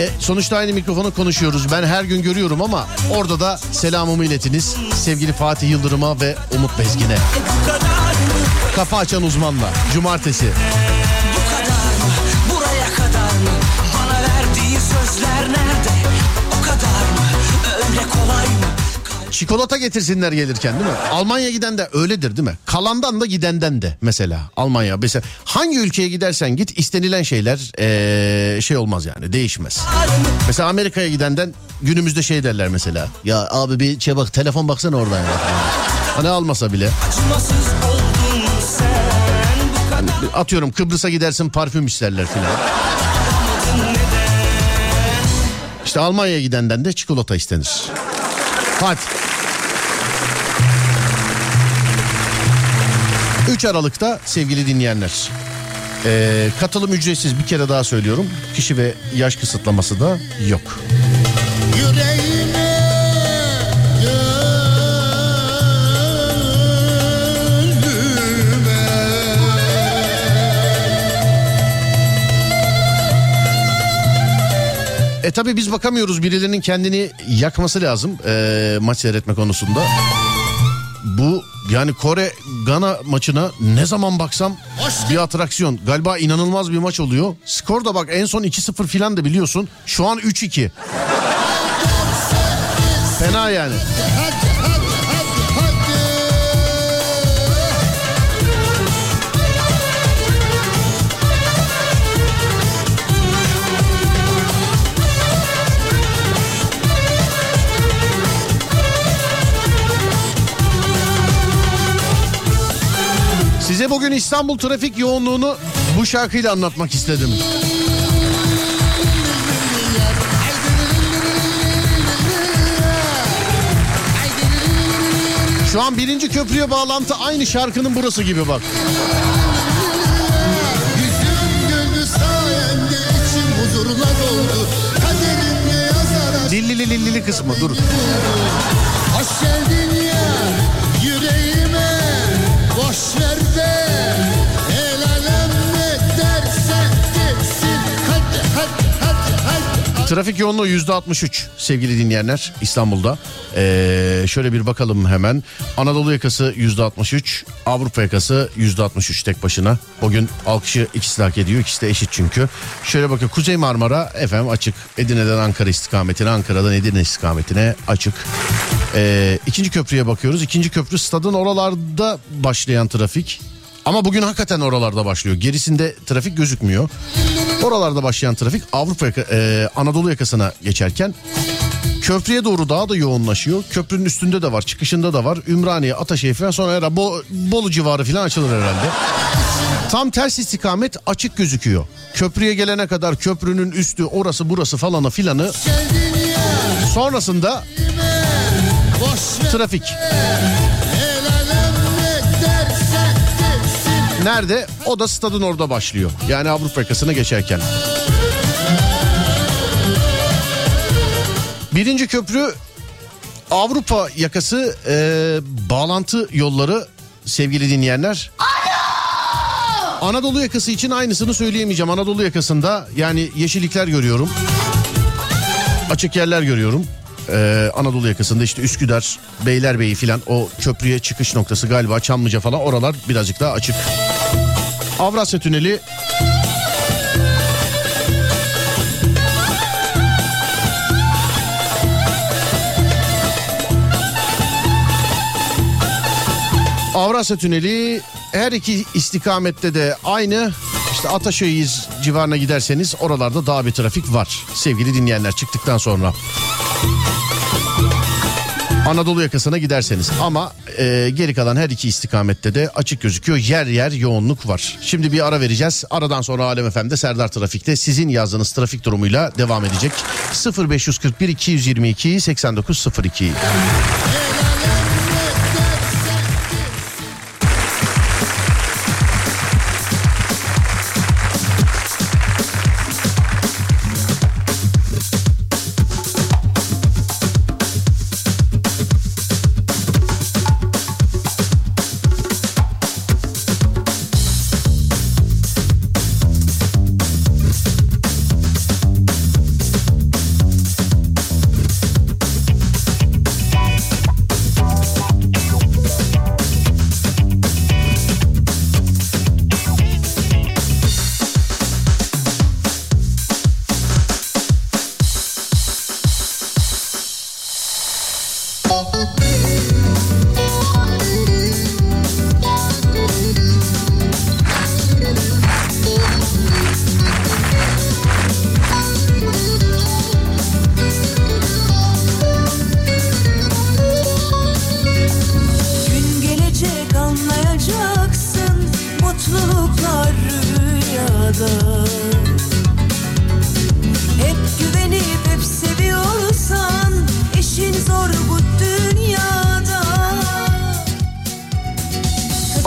e, sonuçta aynı mikrofonu konuşuyoruz. Ben her gün görüyorum ama orada da selamımı iletiniz. Sevgili Fatih Yıldırım'a ve Umut Bezgin'e. Kafa açan uzmanla. Cumartesi. Çikolata getirsinler gelirken değil mi? Almanya giden de öyledir değil mi? Kalandan da gidenden de mesela Almanya. Mesela hangi ülkeye gidersen git istenilen şeyler ee, şey olmaz yani değişmez. Mesela Amerika'ya gidenden günümüzde şey derler mesela. Ya abi bir şey bak telefon baksana oradan ya. Hani almasa bile. Kadar Atıyorum Kıbrıs'a gidersin parfüm isterler filan. İşte Almanya'ya gidenden de çikolata istenir. Hadi. 3 Aralık'ta sevgili dinleyenler. ee, katılım ücretsiz bir kere daha söylüyorum. Kişi ve yaş kısıtlaması da yok. E tabi biz bakamıyoruz birilerinin kendini yakması lazım ee, maç seyretme konusunda. Bu yani Kore Gana maçına ne zaman baksam bir atraksiyon. Galiba inanılmaz bir maç oluyor. Skor da bak en son 2-0 filan da biliyorsun. Şu an 3-2. Fena yani. Size bugün İstanbul trafik yoğunluğunu bu şarkıyla anlatmak istedim. Şu an birinci köprüye bağlantı aynı şarkının burası gibi bak. Lillili lillili kısmı dur. Hoş geldin Trafik yoğunluğu yüzde 63 sevgili dinleyenler İstanbul'da. Ee, şöyle bir bakalım hemen. Anadolu yakası yüzde 63, Avrupa yakası yüzde 63 tek başına. Bugün alkışı ikisi de hak ediyor. İkisi de eşit çünkü. Şöyle bakın Kuzey Marmara efendim açık. Edirne'den Ankara istikametine, Ankara'dan Edirne istikametine açık. Ee, ikinci köprüye bakıyoruz. İkinci köprü stadın oralarda başlayan trafik. Ama bugün hakikaten oralarda başlıyor. Gerisinde trafik gözükmüyor. Oralarda başlayan trafik Avrupa e, Anadolu yakasına geçerken Köprüye doğru daha da yoğunlaşıyor. Köprünün üstünde de var, çıkışında da var. Ümraniye, Ataşehir falan sonra herhalde Bo- Bolu civarı falan açılır herhalde. Tam ters istikamet açık gözüküyor. Köprüye gelene kadar köprünün üstü orası burası falanı filanı. Sonrasında trafik. Nerede? O da stadın orada başlıyor. Yani Avrupa yakasına geçerken. Birinci köprü Avrupa yakası e, bağlantı yolları sevgili dinleyenler. Anadolu yakası için aynısını söyleyemeyeceğim. Anadolu yakasında yani yeşillikler görüyorum. Açık yerler görüyorum. Ee, Anadolu yakasında işte Üsküdar, Beylerbeyi filan o köprüye çıkış noktası galiba Çamlıca falan oralar birazcık daha açık. Avrasya Tüneli Avrasya Tüneli her iki istikamette de aynı. İşte Ataşehir civarına giderseniz oralarda daha bir trafik var. Sevgili dinleyenler çıktıktan sonra. Anadolu yakasına giderseniz ama e, geri kalan her iki istikamette de açık gözüküyor. Yer yer yoğunluk var. Şimdi bir ara vereceğiz. Aradan sonra Alem FM'de Serdar Trafik'te sizin yazdığınız trafik durumuyla devam edecek. 0541 222 8902.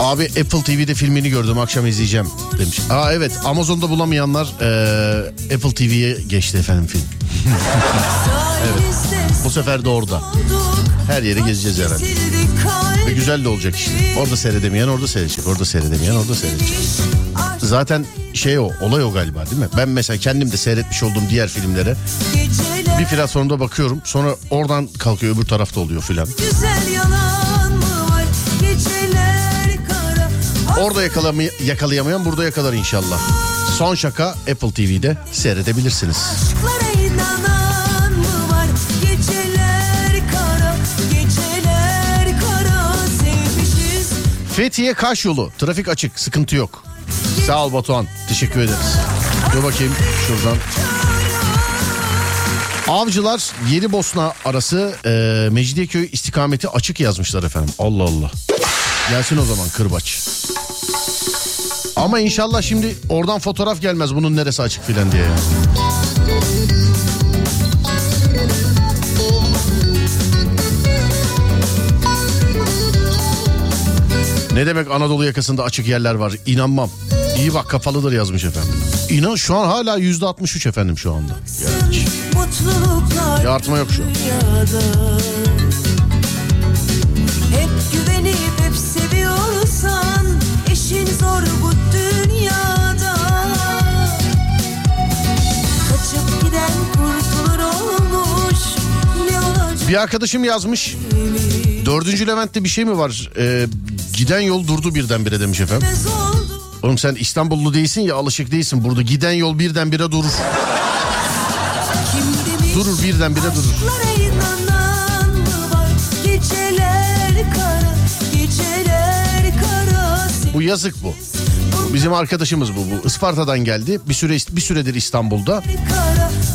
Abi Apple TV'de filmini gördüm akşam izleyeceğim demiş. Aa evet Amazon'da bulamayanlar eee, Apple TV'ye geçti efendim film. Sayenizde Bu sefer de orada. Her yeri gezeceğiz herhalde. Ve güzel de olacak işte. Orada seyredemeyen orada seyredecek. Orada seyredemeyen orada seyredecek. Zaten şey o olay o galiba değil mi? Ben mesela kendim de seyretmiş olduğum diğer filmlere bir platformda bakıyorum. Sonra oradan kalkıyor öbür tarafta oluyor filan. Orada yakalamy- yakalayamayan burada yakalar inşallah. Son şaka Apple TV'de seyredebilirsiniz. Aşklara inanan mı var? Geceler kara, geceler kara sevmişiz. Fethiye Kaş yolu. Trafik açık. Sıkıntı yok. Sağ ol Batuhan. Teşekkür ederiz. Dur bakayım şuradan. Avcılar Yeni Bosna arası e, Mecidiyeköy istikameti açık yazmışlar efendim. Allah Allah. Gelsin o zaman kırbaç. Ama inşallah şimdi oradan fotoğraf gelmez bunun neresi açık filan diye. yani. Ne demek Anadolu yakasında açık yerler var? İnanmam. İyi bak kapalıdır yazmış efendim. İnan şu an hala yüzde 63 efendim şu anda. Yani Bir artma yok şu an. Bir arkadaşım yazmış. Dördüncü Levent'te bir şey mi var? Ee, giden yol durdu birdenbire demiş efendim. Oğlum sen İstanbullu değilsin ya alışık değilsin. Burada giden yol birdenbire durur. Demiş Durur birdenbire durur. Var? Geceler kara, geceler kara. Bu yazık bu. Bizim arkadaşımız bu bu. Isparta'dan geldi. Bir süre bir süredir İstanbul'da.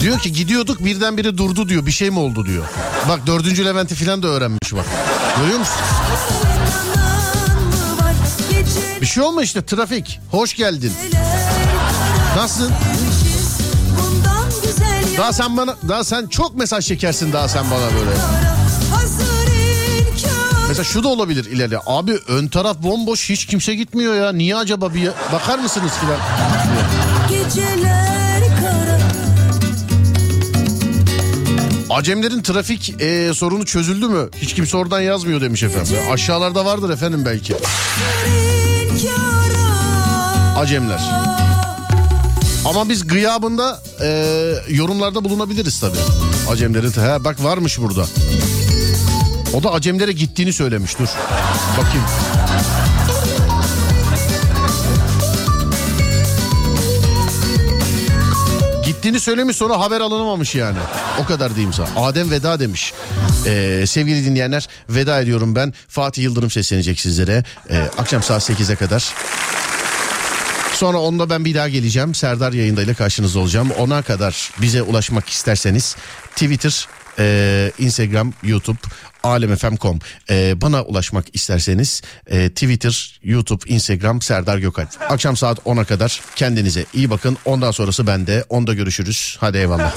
Diyor ki gidiyorduk birdenbire durdu diyor. Bir şey mi oldu diyor. Bak dördüncü Levent'i falan da öğrenmiş bak. Görüyor musun? Bir şey olma işte trafik. Hoş geldin. Nasılsın? Daha sen bana daha sen çok mesaj çekersin daha sen bana böyle. Mesela şu da olabilir ileri. Abi ön taraf bomboş hiç kimse gitmiyor ya. Niye acaba bir bakar mısınız filan? Acemlerin trafik e, sorunu çözüldü mü? Hiç kimse oradan yazmıyor demiş efendim. Aşağılarda vardır efendim belki. Acemler. Ama biz gıyabında e, yorumlarda bulunabiliriz tabii. Acemlerin. He bak varmış burada. O da Acemlere gittiğini söylemiş. Dur. Bakayım. Gittiğini söylemiş sonra haber alınamamış yani. O kadar diyeyim sana. Adem veda demiş. Ee, sevgili dinleyenler veda ediyorum ben. Fatih Yıldırım seslenecek sizlere. Ee, akşam saat 8'e kadar. Sonra onda ben bir daha geleceğim. Serdar yayındayla karşınızda olacağım. Ona kadar bize ulaşmak isterseniz Twitter, e, Instagram, YouTube, alemfm.com. E, bana ulaşmak isterseniz e, Twitter, YouTube, Instagram Serdar Gökalp. Akşam saat 10'a kadar kendinize iyi bakın. Ondan sonrası bende. Onda görüşürüz. Hadi eyvallah.